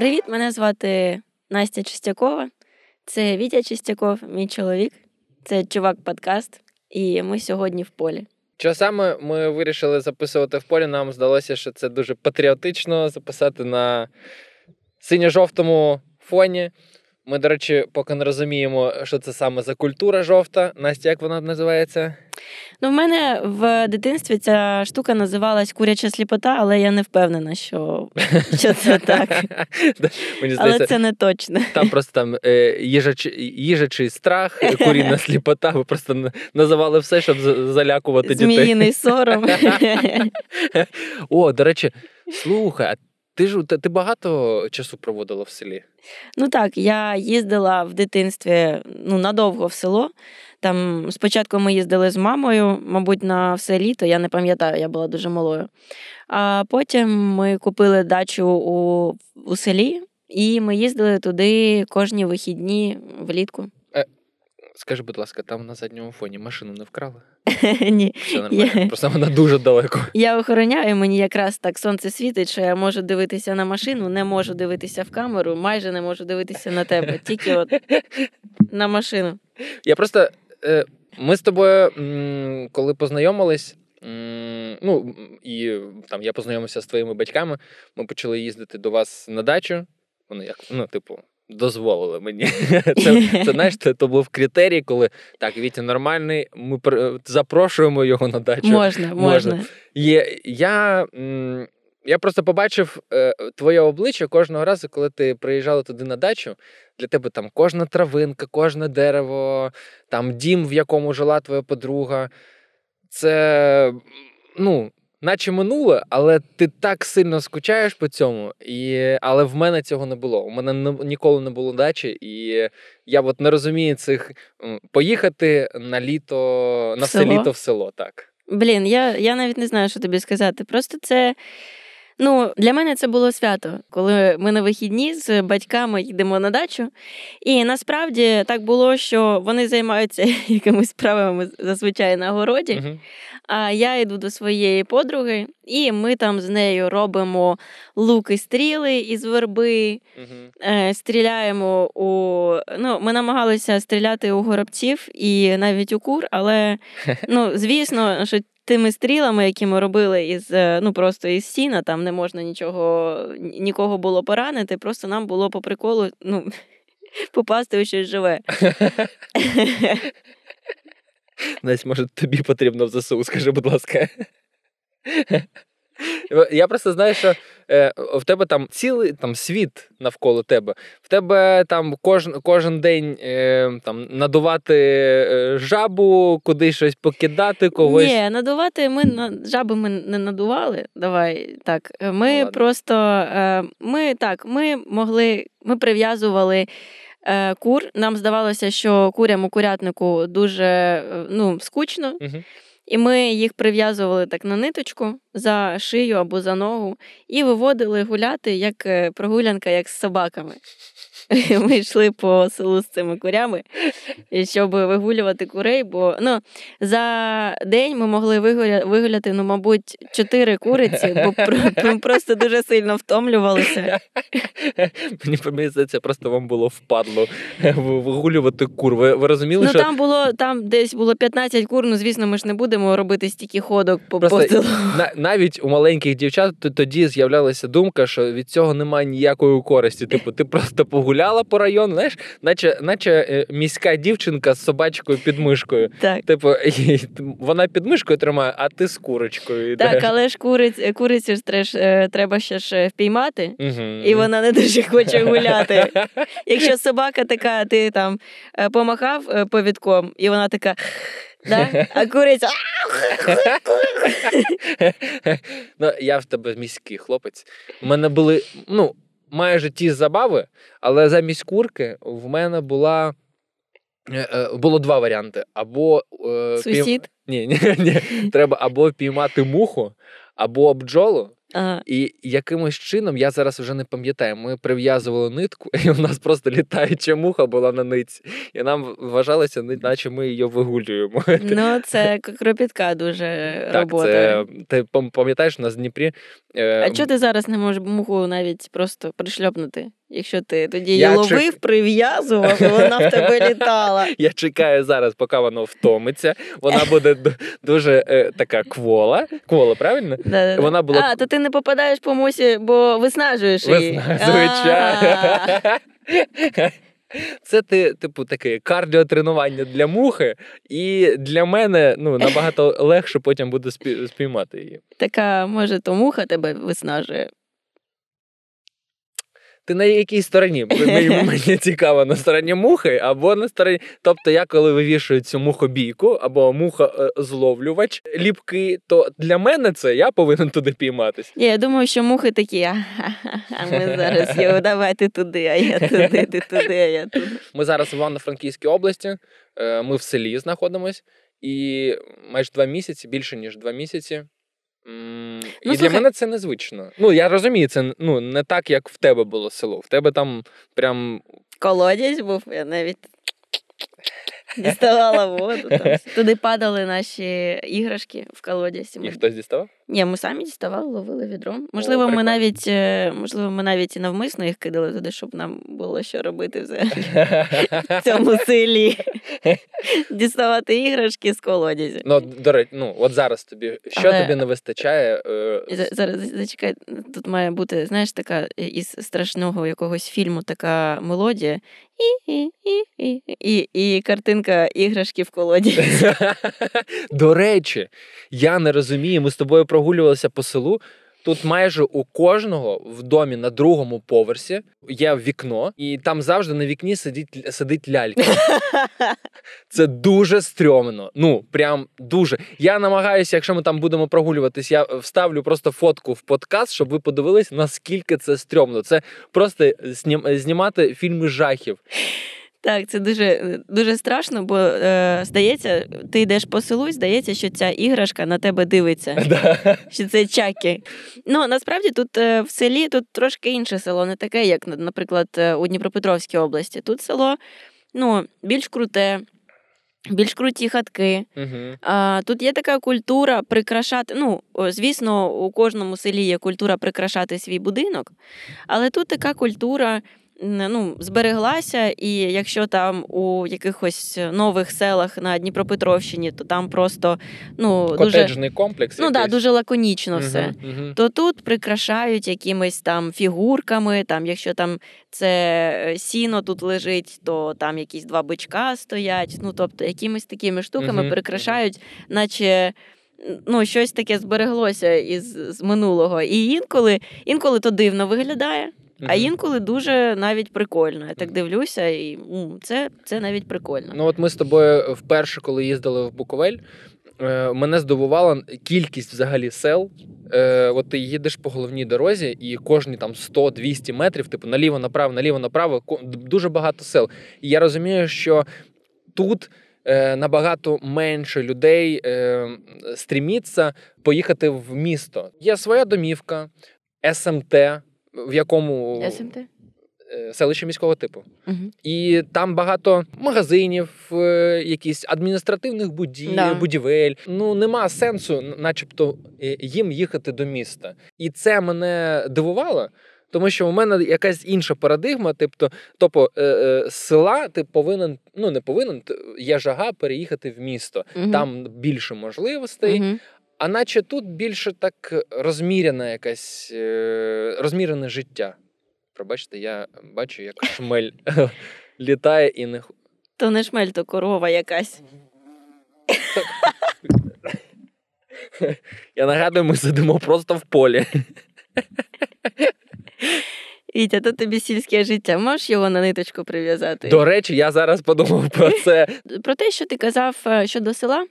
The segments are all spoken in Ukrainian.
Привіт, мене звати Настя Чистякова. Це Вітя Чистяков, мій чоловік. Це чувак подкаст, і ми сьогодні в полі. Що саме ми вирішили записувати в полі? Нам здалося, що це дуже патріотично записати на синьо-жовтому фоні. Ми, до речі, поки не розуміємо, що це саме за культура жовта. Настя, як вона називається? Ну, в мене в дитинстві ця штука називалась куряча сліпота, але я не впевнена, що, що це так. Мені Але це не точно. Там просто там е, їжачий, їжачий страх, курінна сліпота. Ви просто називали все, щоб за- залякувати дітей. Зміїний сором. О, до речі, слухай, ти ж ти, багато часу проводила в селі? Ну так, я їздила в дитинстві ну, надовго в село. Там спочатку ми їздили з мамою, мабуть, на все літо, я не пам'ятаю, я була дуже малою. А потім ми купили дачу у, у селі, і ми їздили туди кожні вихідні влітку. Скажи, будь ласка, там на задньому фоні машину не вкрали? Ні. Все нормально. Я- Просто вона дуже далеко. Я охороняю, мені якраз так сонце світить, що я можу дивитися на машину, не можу дивитися в камеру, майже не можу дивитися на тебе, тільки от на машину. Я просто. Е, ми з тобою, коли познайомились, ну і там я познайомився з твоїми батьками, ми почали їздити до вас на дачу. Вони як, ну, типу, дозволили мені. Це, це знаєш, це, то був критерій, коли так, Вітя нормальний, ми запрошуємо його на дачу. Можна, Можна. можна. Є, я, м, я просто побачив е, твоє обличчя кожного разу, коли ти приїжджала туди на дачу. Для тебе там кожна травинка, кожне дерево, там дім, в якому жила твоя подруга. Це, ну, наче минуле, але ти так сильно скучаєш по цьому. І, але в мене цього не було. У мене не- ніколи не було дачі, і я от не розумію цих поїхати на літо, на все літо в село, так. Блін, я, я навіть не знаю, що тобі сказати. Просто це. Ну, для мене це було свято, коли ми на вихідні з батьками їдемо на дачу. І насправді так було, що вони займаються якимись справами зазвичай на городі. Мгм. А я йду до своєї подруги, і ми там з нею робимо луки стріли із верби, е, стріляємо у. Ну, ми намагалися стріляти у горобців і навіть у кур, але ну, звісно, що тими стрілами, які ми робили із е, ну просто із сіна, там не можна нічого нікого було поранити. Просто нам було по приколу ну, попасти у щось живе. Настя, може, тобі потрібно в ЗСУ, скажи, будь ласка. Я просто знаю, що е, в тебе там цілий там, світ навколо тебе. В тебе там кожен, кожен день е, там, надувати е, жабу, кудись щось покидати, когось. Ні, надувати ми на жаби ми не надували. Давай так. Ми Ну, ладно. просто е, ми так, ми могли, ми прив'язували. е, Кур нам здавалося, що курям у курятнику дуже е, ну, скучно, Мгм. І ми їх прив'язували так на ниточку за шию або за ногу і виводили гуляти як е, прогулянка, як з собаками. Ми йшли по селу з цими курями, щоб вигулювати курей, бо ну, за день ми могли вигуля- вигуляти, ну, мабуть, чотири куриці, бо ми просто дуже сильно втомлювалися. Мені здається, просто вам було впадло вигулювати кур. Ви, ви розуміли, Ну що там було там десь було 15 кур. Ну звісно, ми ж не будемо робити стільки ходок по, Просто селу. на, навіть у маленьких дівчат тоді з'являлася думка, що від цього немає ніякої користі. Типу, ти просто погуляла по району, знаєш, наче, наче е, міська дівчинка з собачкою під мишкою. Так. Типу, вона під мишкою тримає, а ти з курочкою йдеш. Так, але ж куриць, курицю ж треш, е, треба ще ж е, впіймати, Мгм. і вона не дуже хоче гуляти. Якщо собака така, ти там помахав повідком, і вона така. Да? А куриця ну, я в тебе міський хлопець. У мене були ну, майже ті забави, але замість курки в мене була. е, е, Було два варіанти. Або е, сусід. Ні, ні, ні. Треба або піймати муху, або бджолу Ага. І якимось чином, я зараз вже не пам'ятаю, ми прив'язували нитку, і у нас просто літаюча муха була на нитці. І нам вважалося, наче ми її вигулюємо. Ну, це кропітка дуже Так, робота. це ти пам- пам'ятаєш, у нас в Дніпрі. е, А чого ти зараз не можеш муху навіть просто пришльопнути? Якщо ти тоді її Я ловив, чек- прив'язував, і вона в тебе літала. Я чекаю зараз, поки воно втомиться. Вона буде дуже е, така квола. Квола, правильно? Да-да-да. Вона була- А, то ти не попадаєш по мусі, бо виснажуєш її. Звичайно. Це ти, типу, таке кардіотренування для мухи, і для мене ну, набагато легше потім буде спі- спіймати її. Така, може, то муха тебе виснажує. Ти на якій стороні? Мені, мені цікаво, на стороні мухи або на стороні. Тобто, я коли вивішую цю мухобійку або муха-зловлювач ліпки, то для мене це я повинен туди пійматись. Я думаю, що мухи такі, а ми зараз його давайте туди, а я туди, ти туди, а я туди. Ми зараз в Івано-Франківській області, е, ми в селі знаходимось, і майже два місяці, більше ніж два місяці. М, Ну, і для слухай- мене це незвично. Ну, я розумію, це ну, не так, як в тебе було село. В тебе там прям Колодязь був, я навіть діставала воду. Там. Туди падали наші іграшки в колодязі. І хтось діставав. Ні, ми самі діставали, ловили відром. Можливо, ми навіть, е, можливо, ми навіть і навмисно їх кидали туди, щоб нам було що робити взагалі в цьому селі. Діставати іграшки з колодязі. Ну, до речі, ну от зараз тобі що Але- тобі не вистачає? е, Зараз зачекай, тут має бути, знаєш, така із страшного якогось фільму така мелодія. І, і, і, і, картинка іграшки в колоді. До речі, я не розумію, ми з тобою прогулювалися по селу. Тут майже у кожного в домі на другому поверсі є вікно, і там завжди на вікні сидить, сидить лялька. Це дуже стрьомно. Ну, прям дуже. Я намагаюся, якщо ми там будемо прогулюватись, я вставлю просто фотку в подкаст, щоб ви подивились, наскільки це стрьомно. Це просто знімати фільми жахів. Так, це дуже, дуже страшно, бо е, здається, ти йдеш по селу, і здається, що ця іграшка на тебе дивиться. Да. що це чаки. Ну насправді тут е, в селі тут трошки інше село, не таке, як, наприклад, е, у Дніпропетровській області. Тут село ну, більш круте, більш круті хатки. А, тут є така культура прикрашати. Ну, звісно, у кожному селі є культура прикрашати свій будинок, але тут така культура. Ну, збереглася, і якщо там у якихось нових селах на Дніпропетровщині, то там просто ну дуже комплекс. ну да, дуже лаконічно все. Мгм, мгм. То тут прикрашають якимись там фігурками. Там, якщо там це е, сіно тут лежить, то там якісь два бичка стоять. Ну тобто, якимись такими штуками Мгм, прикрашають, наче. Ну, щось таке збереглося із з минулого. І інколи, інколи то дивно виглядає, а інколи дуже навіть прикольно. Я так дивлюся, і це, це навіть прикольно. Ну, от ми з тобою вперше, коли їздили в Буковель, е, мене здивувала кількість взагалі сел. Е, От ти їдеш по головній дорозі, і кожні там 100-200 метрів, типу наліво, направо, наліво, направо, дуже багато сел. І я розумію, що тут. е, Набагато менше людей е, стріміться поїхати в місто. Є своя домівка, СМТ, в якому СМТ? е, селище міського типу. Угу. І там багато магазинів, е, якісь адміністративних буді... Да. будівель. Ну нема сенсу, начебто, е, їм їхати до міста. І це мене дивувало. Тому що у мене якась інша парадигма, тобто, тобто е, е, села ти повинен, ну не повинен, є жага переїхати в місто. Угу. Там більше можливостей, Угу. А наче тут більше так розміряна якась е, розмірене життя. Пробачте, я бачу, як шмель літає і не То не шмель, то корова якась. Я нагадую, ми сидимо просто в полі. Вітя, то тобі сільське життя. Можеш його на ниточку прив'язати? До речі, я зараз подумав про це. Про те, що ти казав е, щодо села.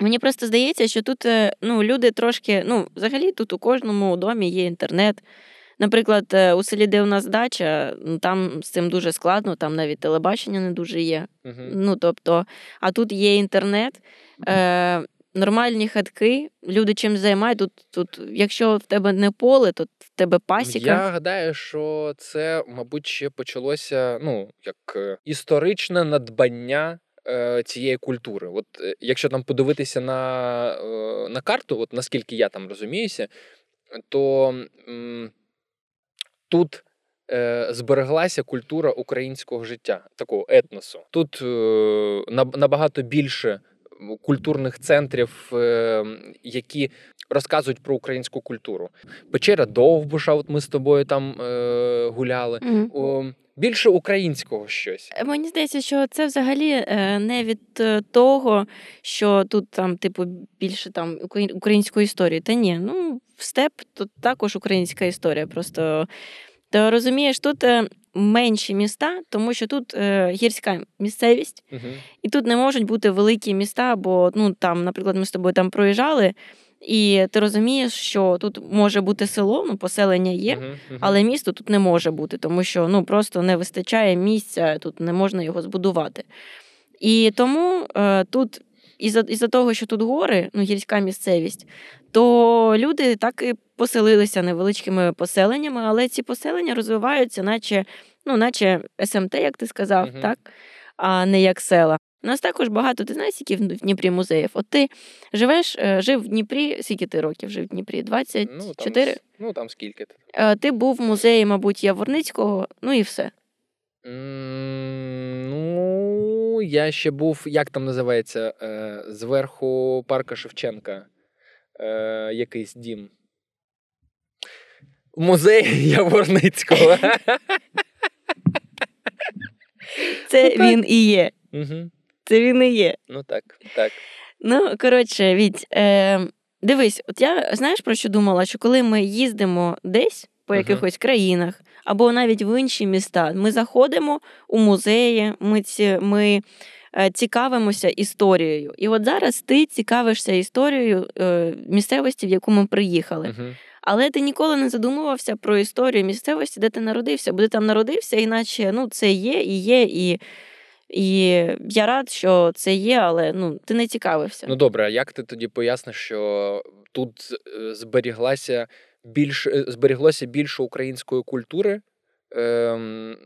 Мені просто здається, що тут е, ну, люди трошки, ну, взагалі тут у кожному домі є інтернет. Наприклад, е, у селі, де у нас дача, там з цим дуже складно, там навіть телебачення не дуже є. Мгм. Ну, тобто, а тут є інтернет. Е, нормальні хатки, люди чим займають. Тут, тут, якщо в тебе не поле, то в тебе пасіка. Я гадаю, що це, мабуть, ще почалося ну, як е, історичне надбання цієї культури. От е, якщо там подивитися на, е, на карту, от наскільки я там розуміюся, то м, тут. е, Збереглася культура українського життя, такого етносу. Тут е, набагато більше культурних центрів, е, які розказують про українську культуру. Печера Довбуша, от ми з тобою там е, гуляли. Мгм. Більше українського щось. Е, Мені здається, що це взагалі е, не від е, того, що тут там, типу, більше там української історії. Та ні, ну степ тут також українська історія. Просто ти розумієш, тут менші міста, тому що тут е, гірська місцевість, Угу. і тут не можуть бути великі міста, бо ну там, наприклад, ми з тобою там проїжджали. І ти розумієш, що тут може бути село, ну поселення є, але місто тут не може бути, тому що ну просто не вистачає місця, тут не можна його збудувати. І тому е, тут, із-за, із-за того, що тут гори, ну гірська місцевість, то люди так і поселилися невеличкими поселеннями, але ці поселення розвиваються, наче, ну, наче СМТ, як ти сказав, Мгм. так? а не як села. У нас також багато, ти знаєш, скільки в Дніпрі музеїв. От ти живеш, е, жив в Дніпрі, скільки ти років жив в Дніпрі? 24? Ну, там, ну там скільки. Е, Ти був в музеї, мабуть, Яворницького, ну і все. Ну, я ще був, як там називається, е, зверху парка Шевченка. Якийсь дім. Музей Яворницького. Це Ну, він і є. Угу. Це він і є. Ну так, так. Ну, коротше, Віть, е, дивись, от я знаєш про що думала? Що коли ми їздимо десь по якихось країнах або навіть в інші міста, ми заходимо у музеї, ми, ці, ми е, цікавимося історією. І от зараз ти цікавишся історією е, місцевості, в яку ми приїхали. Угу. Але ти ніколи не задумувався про історію місцевості, де ти народився, бо ти там народився, іначе ну, це є і є, і, і я рад, що це є, але ну, ти не цікавився. Ну добре, а як ти тоді поясниш, що тут е, зберіглася більш, е, зберіглося більше української культури, ем,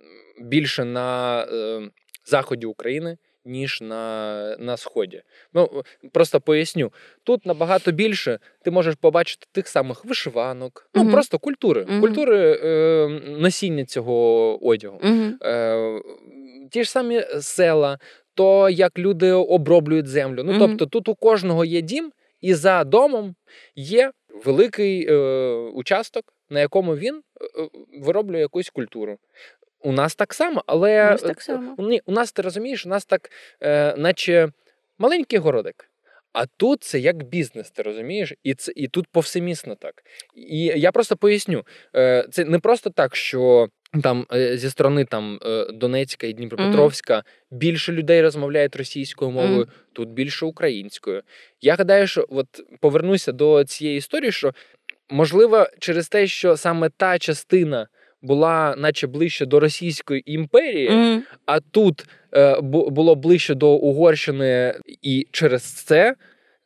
більше на ем, заході України, ніж на, на сході? Ну просто поясню: тут набагато більше ти можеш побачити тих самих вишиванок, ну Мгм. просто культури, Мгм. культури е, носіння цього одягу. Угу. Е, ті ж самі села, то як люди оброблюють землю. Ну тобто, тут у кожного є дім, і за домом є великий е, участок, на якому він е, вироблює якусь культуру. У нас так само, але У нас так само. ні, у нас ти розумієш, у нас так, е, наче маленький городик. А тут це як бізнес, ти розумієш? І це і тут повсемісно так. І я просто поясню: е, це не просто так, що там е, зі сторони там е, Донецька і Дніпропетровська більше людей розмовляють російською мовою, Мгм. тут більше українською. Я гадаю, що от повернуся до цієї історії, що можливо, через те, що саме та частина була, наче ближче до Російської імперії, Угу. а тут е, було ближче до Угорщини, і через це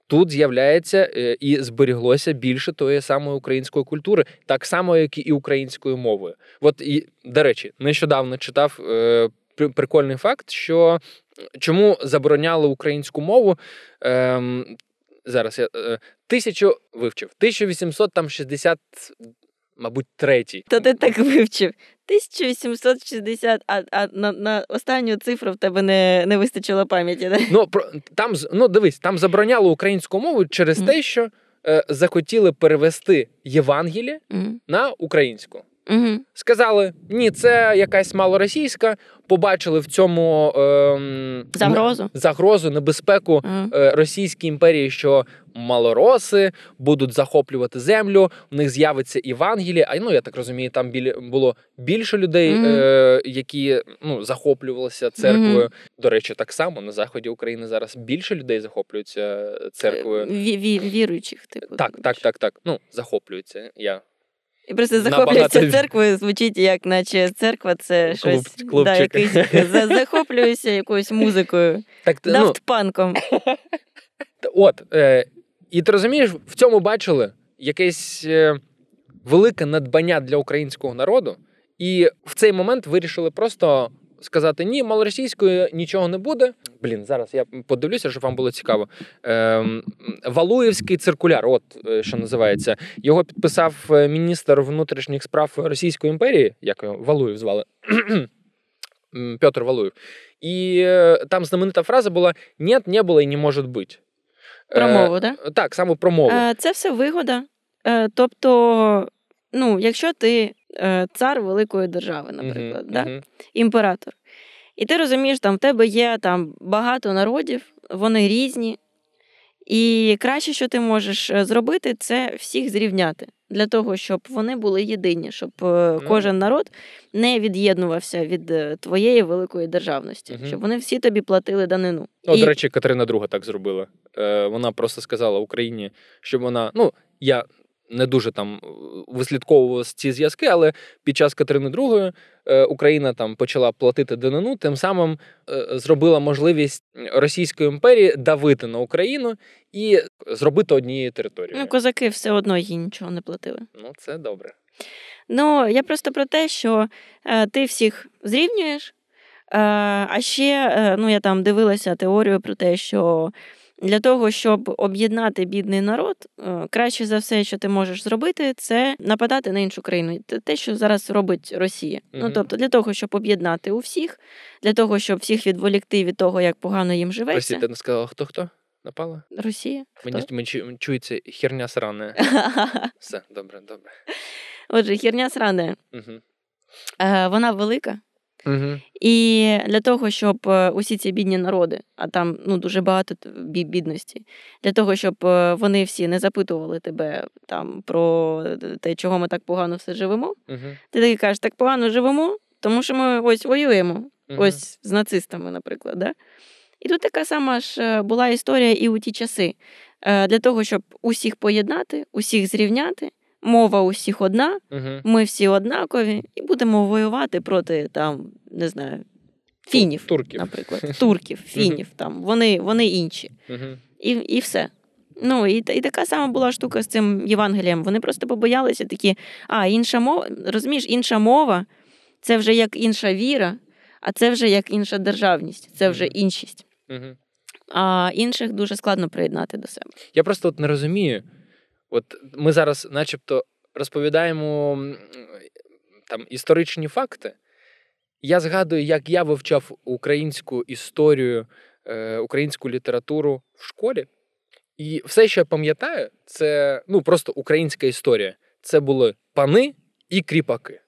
тут з'являється е, і зберіглося більше тої самої української культури, так само, як і української мови. От і до речі, нещодавно читав е, прикольний факт, що чому забороняли українську мову. Ем, Зараз я е, тисячу вивчив. 1860, мабуть, третій. То ти так вивчив. 1860, а, а на, на останню цифру в тебе не, не вистачило пам'яті. Да? Ну про там ну дивись, там забороняло українську мову через mm. те, що е, захотіли перевести Євангеліє mm. на українську. Угу. Сказали, ні, це якась малоросійська. Побачили в цьому ем, Загрозу. загрозу, небезпеку Угу. е, Російській імперії, що малороси будуть захоплювати землю, в них з'явиться Євангеліє. А ну я так розумію, там білі, було більше людей, Мгм. е, які ну, захоплювалися церквою. До речі, так само на заході України зараз більше людей захоплюються церквою. Ві, ві, віруючих, типу. Так, так, так, так. Ну, захоплюються. Я І просто захоплююся церквою, звучить як, наче церква це Клуб- щось. Да, якийсь, захоплююся якоюсь музикою. так, ну, Дафт панком. Т- От, е, і ти розумієш, в цьому бачили якесь е, велике надбання для українського народу, і в цей момент вирішили просто сказати: ні, малоросійською нічого не буде. Блін, зараз я подивлюся, щоб вам було цікаво. Ем, Валуєвський циркуляр, от е, що називається, його підписав е, міністр внутрішніх справ Російської імперії, як його Валуєв звали. Петр Валуєв. І е, там знаменита фраза була: «Нет, не було і не може бути. Про мову, да? Так, саме про мову. Е, Це все вигода. Е, Тобто, ну, якщо ти е, цар великої держави, наприклад, Мгм, да? мгм. імператор, і ти розумієш, там в тебе є там багато народів, вони різні. І краще, що ти можеш е, зробити, це всіх зрівняти для того, щоб вони були єдині, щоб е, Ну. кожен народ не від'єднувався від е, твоєї великої державності, Мгм. щоб вони всі тобі платили данину. Ну, І- до речі, Катерина II так зробила. Е, вона просто сказала Україні, щоб вона. Ну, я не дуже там е, вислідковував ці зв'язки, але під час Катерини II е, Україна там почала платити данину, тим самим е, зробила можливість Російської імперії давити на Україну і зробити однією територією. Ну, козаки все одно їй нічого не платили. Ну, це добре. Ну, я просто про те, що е, ти всіх зрівнюєш. Е, а ще е, ну, я там дивилася теорію про те, що для того, щоб об'єднати бідний народ, е, краще за все, що ти можеш зробити, це нападати на іншу країну. Те- що зараз робить Росія. Ну тобто, для того, щоб об'єднати у всіх, для того, щоб всіх відволікти від того, як погано їм живеться. Прости, ти не сказала, хто хто напала? Росія. Мені, Хто? мені чу- чується херня срана. Все, добре, добре. Отже, херня сране. Угу. Вона велика. Угу. І для того, щоб е, усі ці бідні народи, а там ну дуже багато бідності, для того, щоб е, вони всі не запитували тебе там про те, чого ми так погано все живемо. Угу. Ти такий кажеш, так погано живемо, тому що ми ось воюємо, Мгм. ось з нацистами, наприклад. Да? І тут така сама ж е, була історія і у ті часи. Е, Для того, щоб усіх поєднати, усіх зрівняти, мова усіх одна, Угу. ми всі однакові, і будемо воювати проти там, не знаю, фінів, Турків. наприклад, турків, фінів. Там вони, вони інші, Угу. і, і все. Ну і, і така сама була штука з цим Євангелієм. Вони просто побоялися такі, а інша мова, розумієш, інша мова це вже як інша віра, а це вже як інша державність, це вже іншість. Угу. А інших дуже складно приєднати до себе. Я просто от не розумію. От ми зараз, начебто, розповідаємо там історичні факти. Я згадую, як я вивчав українську історію, е, українську літературу в школі. І все, що я пам'ятаю, це ну, просто українська історія. Це були пани і кріпаки.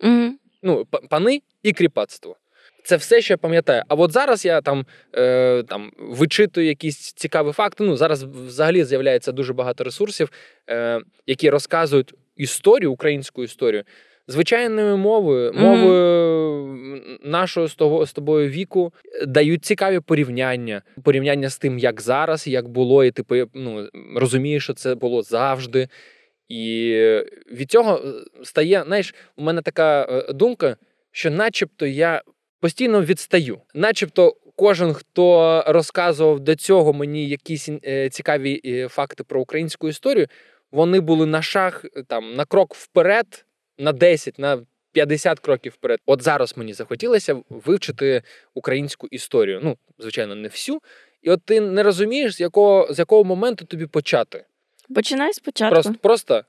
Угу. ну, пани і кріпацтво. Це все, що я пам'ятаю. А от зараз я там, е, там вичитую якісь цікаві факти. Ну, зараз взагалі з'являється дуже багато ресурсів, е, які розказують історію, українську історію, звичайною мовою, мовою нашого з того з тобою віку, дають цікаві порівняння. Порівняння з тим, як зараз, як було, і ти ну, розумієш, що це було завжди. І від цього е, стає, знаєш, у мене така е, думка, що начебто я постійно відстаю. Начебто, кожен, хто розказував до цього мені якісь е, цікаві е, факти про українську історію, вони були на шаг е, там на крок вперед, на 10, на 50 кроків вперед. От зараз мені захотілося вивчити українську історію. Ну, звичайно, не всю. І от ти не розумієш, з якого, з якого моменту тобі почати. Починай спочатку. Просто, просто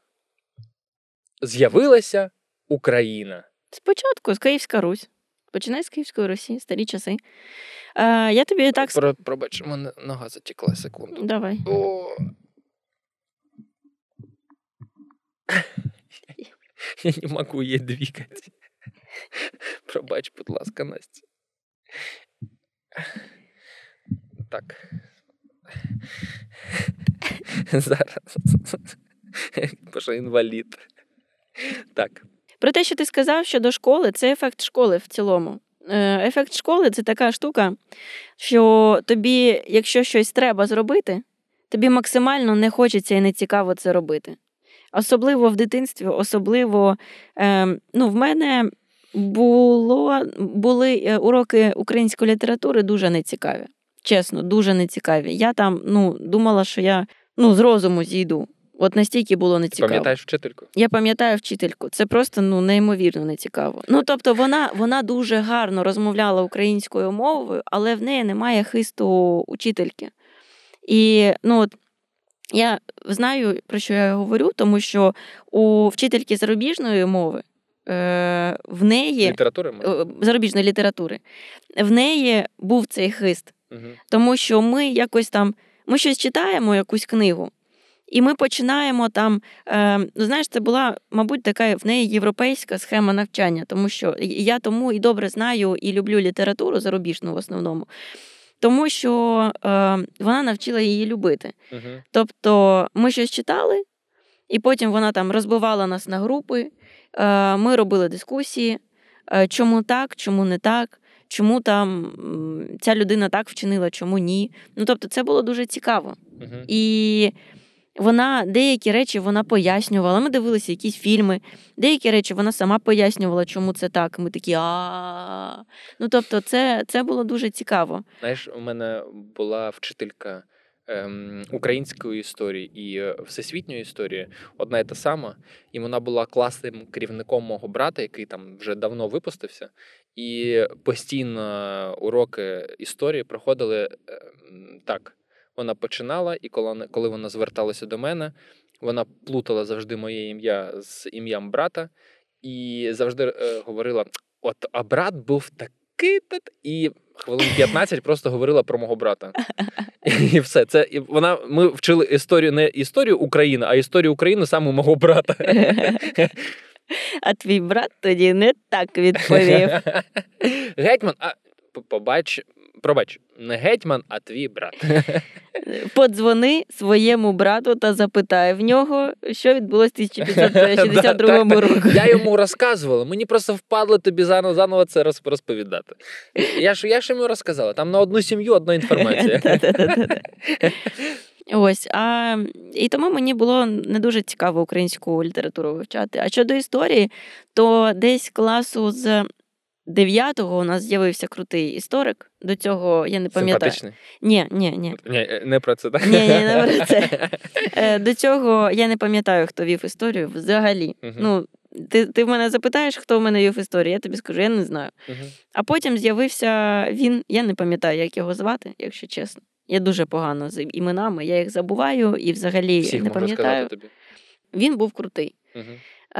з'явилася Україна. Спочатку з Київська Русь. Починай з Київської Русі, старі часи. Е, я тобі так Про, пробач, у мене нога затекла секунду. Давай. О. Я не можу її двигати. Пробач, будь ласка, Настя. Так. Зараз. Бо що інвалід. Так. Про те, що ти сказав щодо школи, це ефект школи в цілому. Е, Ефект школи це така штука, що тобі, якщо щось треба зробити, тобі максимально не хочеться і не цікаво це робити. Особливо в дитинстві, особливо е, ну, в мене було, були е, уроки української літератури дуже нецікаві. Чесно, дуже нецікаві. Я там ну, думала, що я ну, з розуму зійду. От настільки було нецікаво. Пам'ятаєш вчительку? Я пам'ятаю вчительку. Це просто ну неймовірно нецікаво. Ну тобто, вона вона дуже гарно розмовляла українською мовою, але в неї немає хисту учительки. І ну от я знаю, про що я говорю, тому що у вчительки зарубіжної мови е, в неї Літератури е, зарубіжної літератури в неї був цей хист. Угу. Тому що ми якось там, ми щось читаємо, якусь книгу, і ми починаємо там. Е, ну, знаєш, це була, мабуть, така в неї європейська схема навчання, тому що я тому і добре знаю і люблю літературу зарубіжну в основному, тому що е, вона навчила її любити. Угу. Тобто ми щось читали, і потім вона там розбивала нас на групи, е, ми робили дискусії, е, чому так, чому не так. Чому там ця людина так вчинила, чому ні? Ну тобто, це було дуже цікаво. Угу. І вона деякі речі вона пояснювала. Ми дивилися якісь фільми, деякі речі вона сама пояснювала, чому це так. Ми такі а. Ну тобто, це, це було дуже цікаво. Знаєш, у мене була вчителька ем, української історії і е, всесвітньої історії, одна і та сама. І вона була класним керівником мого брата, який там вже давно випустився. І постійно уроки історії проходили ем, так. Вона починала, і коли вона, коли вона зверталася до мене, вона плутала завжди моє ім'я з ім'ям брата, і завжди е, говорила: от, а брат був такий та і хвилин 15 просто говорила про мого брата. І все. Це і вона. Ми вчили історію не історію України, а історію України саме мого брата. А твій брат тоді не так відповів. Гетьман, а побач, пробач, не гетьман, а твій брат. Подзвони своєму брату та запитай в нього, що відбулося в 1562 Так, так. році. Я йому розказувала, мені просто впадло тобі заново, заново це розповідати. Я ж, я ж йому розказала, там на одну сім'ю одна інформація. Ось, а, і тому мені було не дуже цікаво українську літературу вивчати. А щодо історії, то десь класу з 9-го у нас з'явився крутий історик. До цього я не пам'ятаю. Ні, ні, ні. Ні, е, не про це, так? Ні, ні, не про це. Е, До цього я не пам'ятаю, хто вів історію взагалі. Мгм. Ну, ти, ти в мене запитаєш, хто в мене вів історію, я тобі скажу, я не знаю. Мгм. А потім з'явився він, я не пам'ятаю, як його звати, якщо чесно. Я дуже погано з іменами, я їх забуваю і взагалі Всіх не пам'ятаю. тобі. Він був крутий. Мгм.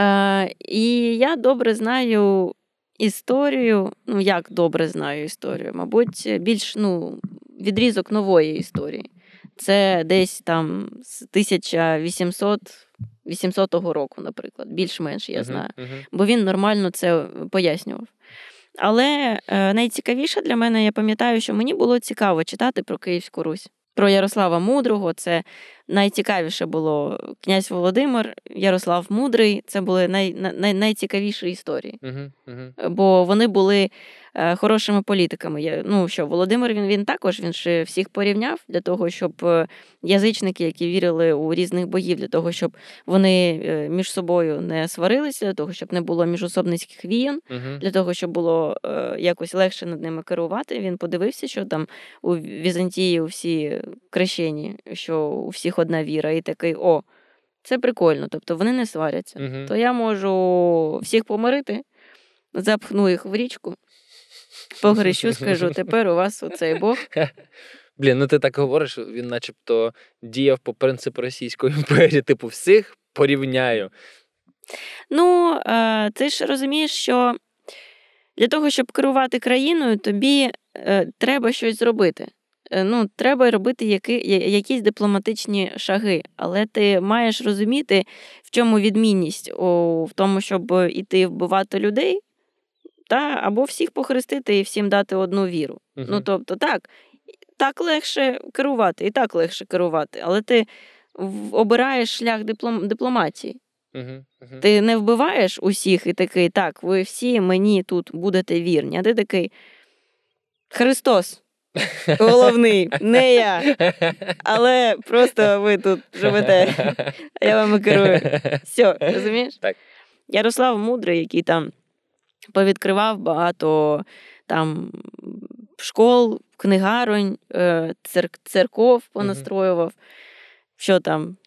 Е, і я добре знаю історію. Ну, як добре знаю історію? Мабуть, більш ну, відрізок нової історії. Це десь там з 1800 800 року, наприклад, більш-менш я знаю Мгм. бо він нормально це пояснював. Але е, найцікавіше для мене, я пам'ятаю, що мені було цікаво читати про Київську Русь, про Ярослава Мудрого. Це найцікавіше було князь Володимир, Ярослав Мудрий. Це були най, най, найцікавіші історії. Мгм. бо вони були е, хорошими політиками. Я, ну що, Володимир він, він також він ще всіх порівняв для того, щоб е, язичники, які вірили у різних богів, для того, щоб вони е, між собою не сварилися, для того, щоб не було міжособницьких війн Мгм. для того, щоб було е, якось легше над ними керувати. Він подивився, що там у Візантії всі крещені, що у всіх одна віра, і такий о, це прикольно. Тобто вони не сваряться. Мгм. То я можу всіх помирити, запхну їх в річку, погрещу, скажу, тепер у вас оцей Бог. Блін, ну ти так говориш, він начебто діяв по принципу Російської імперії, типу, всіх порівняю. Ну, е, ти ж розумієш, що для того, щоб керувати країною, тобі е, треба щось зробити. Е, Ну, треба робити які, якісь дипломатичні шаги, але ти маєш розуміти, в чому відмінність у в тому, щоб іти вбивати людей, та або всіх похрестити і всім дати одну віру. Мгм. Ну, тобто, так, так легше керувати, і так легше керувати, але ти обираєш шлях диплом, дипломатії. Мгм. Мгм. Ти не вбиваєш усіх і такий, так, ви всі мені тут будете вірні. А ти такий Христос. Головний, не я. Але просто ви тут живете, а я вами керую. Все, розумієш? Так. Ярослав Мудрий, який там повідкривав багато там школ, книгаронь, е, цер- церков понастроював. Що там?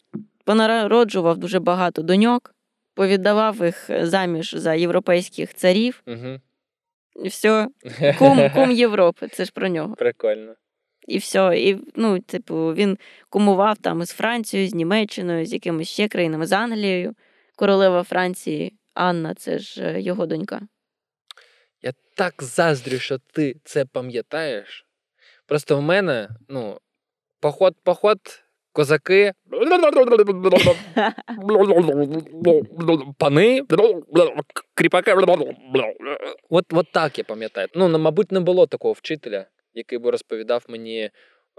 Понароджував дуже багато доньок, повіддавав їх заміж за європейських царів. Все, кум, кум Європи, це ж про нього. Прикольно. І все. І, ну, типу, він кумував там із Францією, з Німеччиною, з якимись ще країнами, з Англією. Королева Франції Анна, це ж е, його донька. Я так заздрю, що ти це пам'ятаєш. Просто в мене, ну, поход, поход, козаки. Пани, кріпаки. От, от так я пам'ятаю. Ну, мабуть, не було такого вчителя, який би розповідав мені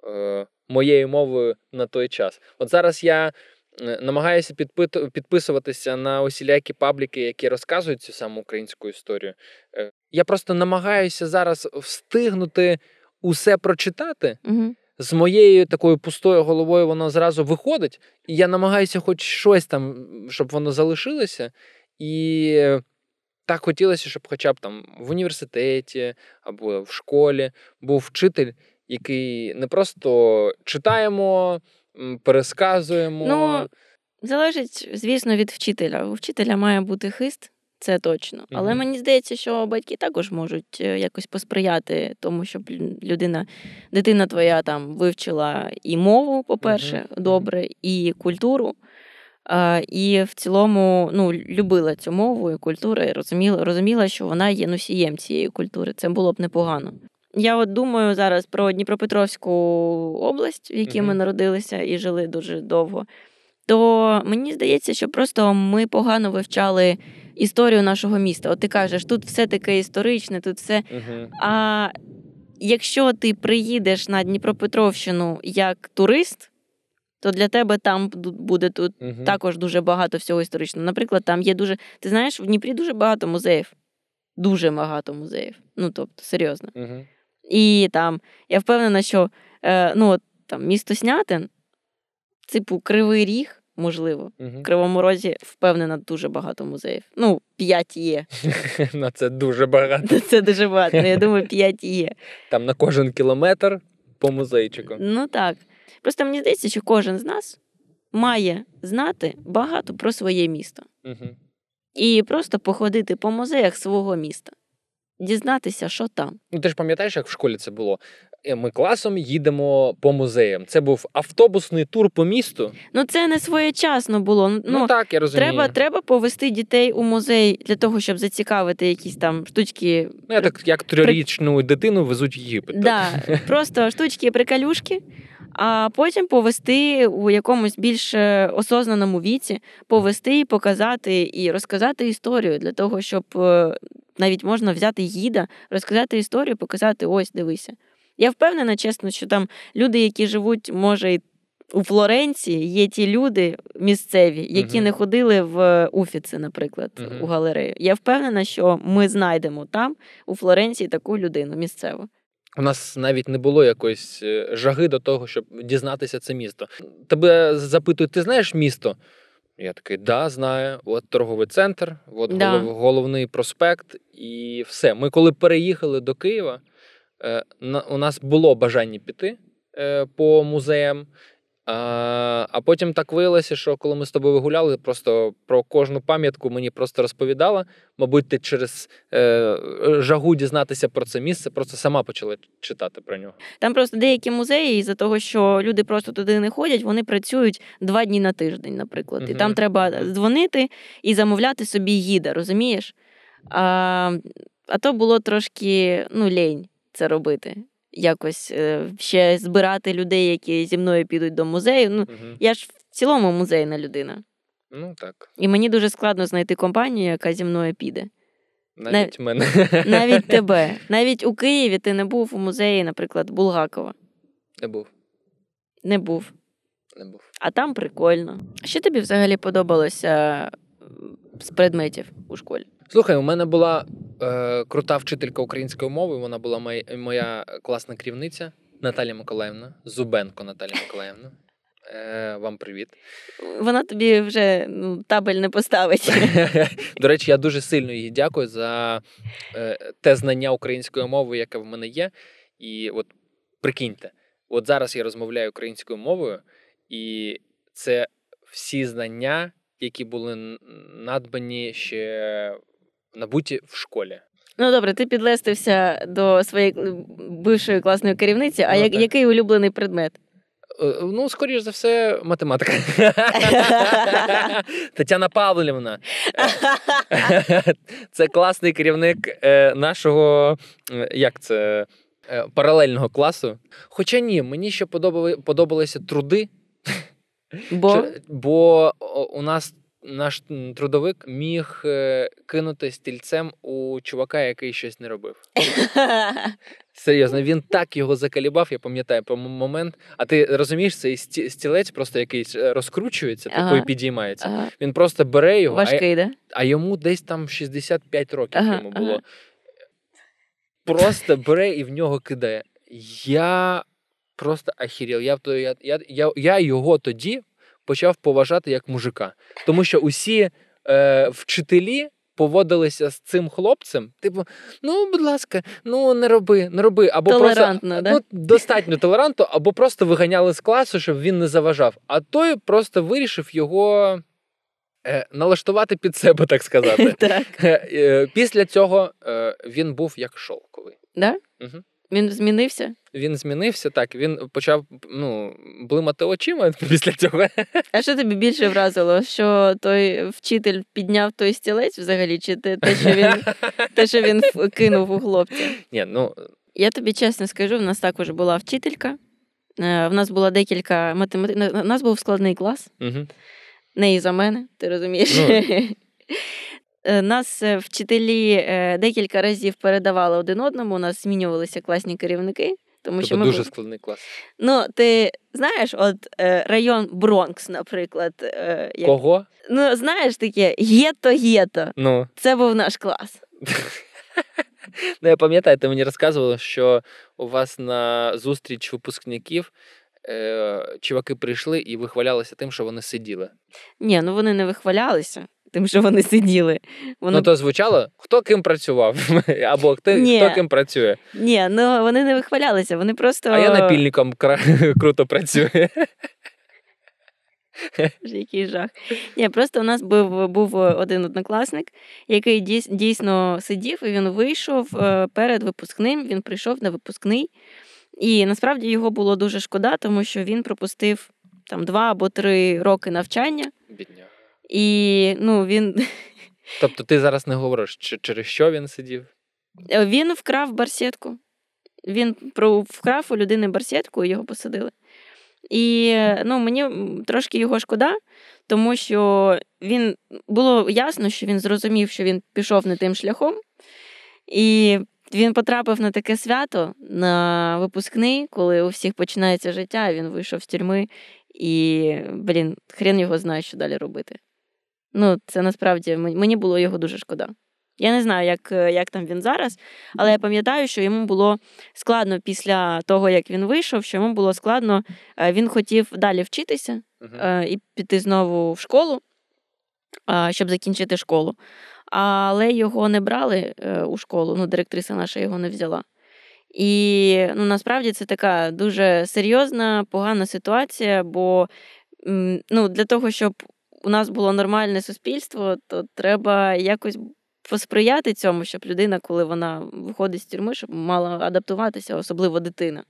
е, моєю мовою на той час. От зараз я е, намагаюся підпит- підписуватися на усілякі пабліки, які розказують цю саму українську історію. Е, я просто намагаюся зараз встигнути усе прочитати. Угу. З моєю такою пустою головою воно зразу виходить, і я намагаюся хоч щось там, щоб воно залишилося. І так хотілося, щоб хоча б там в університеті або в школі був вчитель, який не просто читаємо, пересказуємо. Ну, Залежить, звісно, від вчителя. У вчителя має бути хист, це точно. Але мені здається, що батьки також можуть е, якось посприяти тому, щоб людина, дитина твоя там вивчила і мову, по-перше, мгм. добре, і культуру. А, і в цілому ну, любила цю мову і культуру, і розуміла, розуміла, що вона є носієм цієї культури. Це було б непогано. Я от думаю зараз про Дніпропетровську область, в якій ми народилися і жили дуже довго. То мені здається, що просто ми погано вивчали історію нашого міста. От ти кажеш, тут все таке історичне, тут все. Угу. А якщо ти приїдеш на Дніпропетровщину як турист, то для тебе там буде тут Угу. також дуже багато всього історичного. Наприклад, там є дуже. Ти знаєш, в Дніпрі дуже багато музеїв. Дуже багато музеїв. Ну, тобто, серйозно. Угу. І там я впевнена, що е, ну, от, там, місто Снятин, типу, Кривий Ріг, можливо. Угу. В Кривому Розі впевнена дуже багато музеїв. Ну, п'ять є. На це дуже багато. Це дуже багато. Ну, я думаю, п'ять є. Там на кожен кілометр по музейчику. Ну так. Просто мені здається, що кожен з нас має знати багато про своє місто. Угу. І просто походити по музеях свого міста, дізнатися, що там. Ну, ти ж пам'ятаєш, як в школі це було? Е, Ми класом їдемо по музеям. Це був автобусний тур по місту. Ну, це не своєчасно було. Ну, Ну, так, я розумію. треба, треба повести дітей у музей для того, щоб зацікавити якісь там штучки. Ну, я так як трирічну дитину везуть в Єгипет. Да, просто штучки прикалюшки, а потім повести у якомусь більш е, осознаному віці, повести і показати і розказати історію для того, щоб е, навіть можна взяти гіда, розказати історію, показати: ось, дивися. Я впевнена, чесно, що там люди, які живуть, може, і у Флоренції, є ті люди місцеві, які Мгм. не ходили в Уфіци, наприклад, Мгм. у галерею. Я впевнена, що ми знайдемо там, у Флоренції, таку людину місцеву. У нас навіть не було якоїсь е, жаги до того, щоб дізнатися це місто. Тебе запитують, ти знаєш місто? Я такий, да, знаю. От торговий центр, от Да. голов- головний проспект, і все. Ми коли переїхали до Києва, е, у нас було бажання піти е, по музеям. А, потім так виявилося, що коли ми з тобою гуляли, просто про кожну пам'ятку мені просто розповідала. Мабуть, ти через е, жагу дізнатися про це місце, просто сама почала читати про нього. Там просто деякі музеї, із-за того, що люди просто туди не ходять, вони працюють два дні на тиждень, наприклад. І там треба дзвонити і замовляти собі гіда, розумієш? А, а то було трошки ну, лень це робити. Якось е, ще збирати людей, які зі мною підуть до музею. Ну, Угу. я ж в цілому музейна людина. Ну так, І мені дуже складно знайти компанію, яка зі мною піде. навіть мене. Навіть тебе. Навіть у Києві ти не був у музеї, наприклад, Булгакова. Не був. Не був. Не був. А там прикольно. Що тобі взагалі подобалося з предметів у школі? Слухай, у мене була е, крута вчителька української мови. Вона була моя, моя класна керівниця Наталія Миколаївна, Зубенко Наталія Миколаївна. Е, вам привіт. Вона тобі вже ну, табель не поставить. До речі, я дуже сильно їй дякую за е, те знання української мови, яке в мене є. І от прикиньте, от зараз я розмовляю українською мовою, і це всі знання, які були надбані ще набуті в школі. Ну добре, ти підлестився до своєї бившої класної керівниці. А Ну, як, який улюблений предмет? Е, Ну, скоріш за все, математика. Тетяна Павлівна. Це класний керівник е, нашого е, як це, е, паралельного класу. Хоча ні, мені ще подобали, подобалися труди, Бо бо у нас наш трудовик міг е, кинути стільцем у чувака, який щось не робив. Серйозно, він так його закалібав, я пам'ятаю по момент. А ти розумієш, цей стілець просто якийсь е, розкручується, Ага. типу і підіймається. Ага, Він просто бере його, а, да? а йому десь там 65 років Ага, йому було. ага. Просто бере і в нього кидає. Я просто ахіріл. Я, я, я, я, я його тоді почав поважати як мужика. Тому що усі е, вчителі поводилися з цим хлопцем, типу, ну, будь ласка, ну не роби, не роби. Або Толерантно, просто, да? ну, достатньо толерантно, або просто виганяли з класу, щоб він не заважав. А той просто вирішив його е, налаштувати під себе, так сказати. Так. Е, е, Після цього е, він був як шовковий. Да? Мгм. Він змінився? Він змінився так. Він почав ну, блимати очима після цього. А що тобі більше вразило? Що той вчитель підняв той стілець взагалі, чи те, те, що він, те, що він кинув у хлопця? Ні, ну Я тобі чесно скажу, в нас також була вчителька. Е, В нас було декілька математик. У нас був складний клас, угу. не і за мене, ти розумієш. Ну. Е, Нас е, вчителі декілька разів передавали один одному, у нас змінювалися класні керівники. Тому що ми дуже складний клас. Ну, ти знаєш, от е, район Бронкс, наприклад. Е, як... Кого? Ну, знаєш таке, гето-гето. Ну, Це був наш клас. ну я пам'ятаю, ти мені розказувала, що у вас на зустріч випускників е, чуваки прийшли і вихвалялися тим, що вони сиділи. Ні, ну вони не вихвалялися, тим, що вони сиділи. Вони... Ну то звучало, хто ким працював, або хто, Ні. хто ким працює. Ні, ну вони не вихвалялися, вони просто. А я напільником кра- круто працюю. Який жах. Ні, просто у нас був, був один однокласник, який дійс- дійсно сидів, і він вийшов е, перед випускним, він прийшов на випускний. І насправді його було дуже шкода, тому що він пропустив там два або три роки навчання. Бідня. І ну, він, Тобто ти зараз не говориш, чи- через що він сидів? він вкрав барсетку. Він вкрав у людини барсетку і його посадили. І ну, мені трошки його шкода, тому що він було ясно, що він зрозумів, що він пішов не тим шляхом, і він потрапив на таке свято на випускний, коли у всіх починається життя, він вийшов з тюрми, і, блін, хрен його знає, що далі робити. Ну, це насправді мені було його дуже шкода. Я не знаю, як, е, як там він зараз, але я пам'ятаю, що йому було складно після того, як він вийшов, що йому було складно. е, Він хотів далі вчитися е, і піти знову в школу, щоб закінчити школу. Але його не брали у школу, ну, директриса наша його не взяла. І ну, насправді це така дуже серйозна, погана ситуація, бо ну, для того, щоб у нас було нормальне суспільство, то треба якось посприяти цьому, щоб людина, коли вона виходить з тюрми, щоб мала адаптуватися, особливо дитина.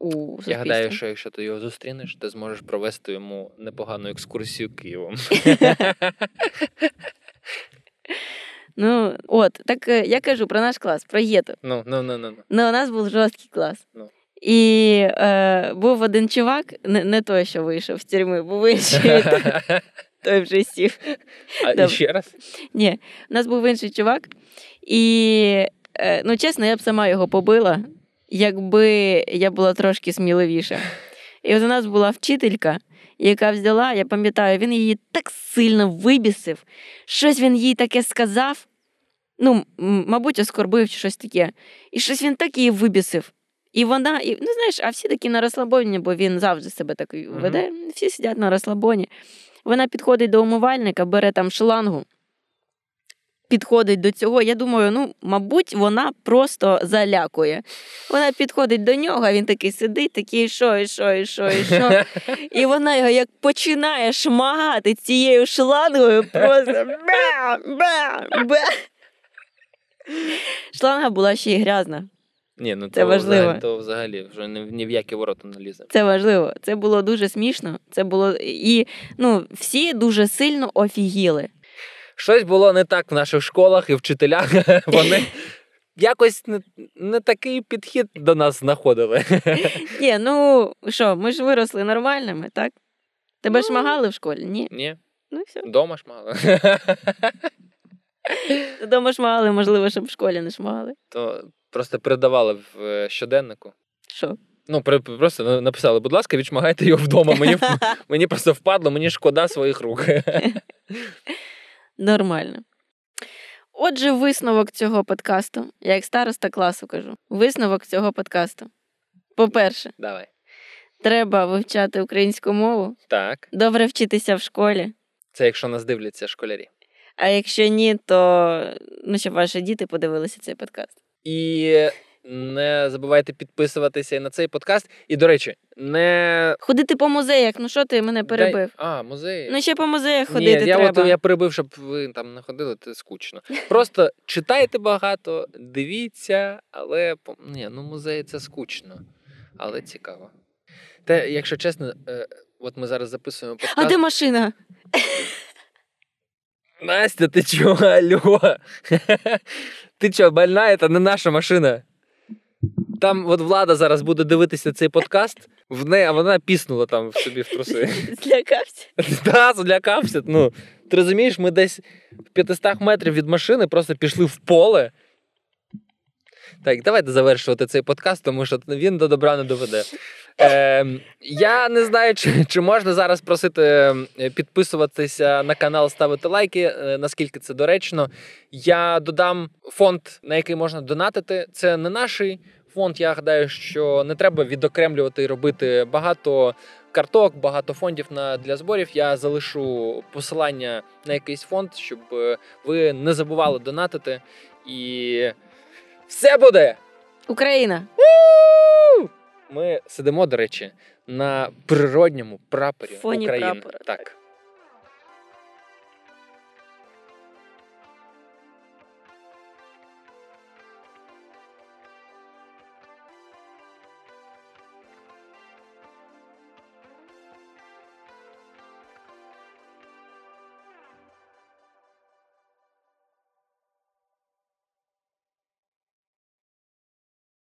У Я гадаю, що якщо ти його зустрінеш, ти зможеш провести йому непогану екскурсію Києвом. Ну, от, так е, я кажу про наш клас, про єту. Ну, ну, ну, ну. ну. Ну, у нас був жорсткий клас. Ну. І е, був один чувак, не, не той, що вийшов з тюрми, був інший, той вже сів. А ще раз? Ні, у нас був інший чувак, і е, ну, чесно, я б сама його побила, якби я була трошки сміливіша. І от у нас була вчителька, яка взяла, я пам'ятаю, він її так сильно вибісив, щось він їй таке сказав. Ну, мабуть, оскорбив чи щось таке. І щось він так її вибісив. І вона, і, ну знаєш, а всі такі на розслабоні, бо він завжди себе так веде. Всі сидять на розслабоні. Вона підходить до умивальника, бере там шлангу, підходить до цього. Я думаю, ну, мабуть, вона просто залякує. Вона підходить до нього, він такий сидить, такий, що, і що, і що, і що. І вона його як починає шмагати цією шлангою, просто бя, бя, бя. Шланга була ще й грязна. Ні, ну Це то важливо. Взагалі, то взагалі вже ні, ні в які ворота не лізе. Це важливо. Це було дуже смішно. Це було і ну, всі дуже сильно офігіли. Щось було не так в наших школах і вчителях. Вони якось не, не такий підхід до нас знаходили. Ні, ну що, ми ж виросли нормальними, так? Тебе Ну. шмагали в школі? Ні. Ні, Ну все. вдома ж мало. Додому шмагали, можливо, щоб в школі не шмагали. То просто передавали в е, щоденнику. Що? Ну, просто написали, будь ласка, відшмагайте його вдома. Мені, мені просто впадло, мені шкода своїх рук. Нормально. Отже, висновок цього подкасту. Я як староста класу кажу. Висновок цього подкасту. По-перше, Давай. треба вивчати українську мову, Так. добре вчитися в школі. Це якщо нас дивляться школярі. А якщо ні, то ну, щоб ваші діти подивилися цей подкаст. І не забувайте підписуватися і на цей подкаст. І, до речі, не Ходити по музеях, ну що ти мене перебив? Дай... А, музеї. Ну ще по музеях Ні, ходити я, треба. От, я перебив, щоб ви там не ходили, це скучно. Просто читайте багато, дивіться, але ні, ну музеї це скучно, але цікаво. Те, якщо чесно, е, от ми зараз записуємо подкаст. А де машина? Настя, ти чого, алло? Ти чого, больна? Це не наша машина. Там от влада зараз буде дивитися цей подкаст, в неї, а вона піснула там в собі в труси. Злякався. Та, злякався. Ну, ти розумієш, ми десь в 500 метрів від машини просто пішли в поле. Так, давайте завершувати цей подкаст, тому що він до добра не доведе. Е, я не знаю, чи, чи можна зараз просити е, підписуватися на канал, ставити лайки, е, наскільки це доречно. Я додам фонд, на який можна донатити. Це не наш фонд. Я гадаю, що не треба відокремлювати і робити багато карток, багато фондів на для зборів. Я залишу посилання на якийсь фонд, щоб е, ви не забували донатити. І все буде! Україна. Ми сидимо, до речі, на природньому прапорі Фоні України. прапора, так.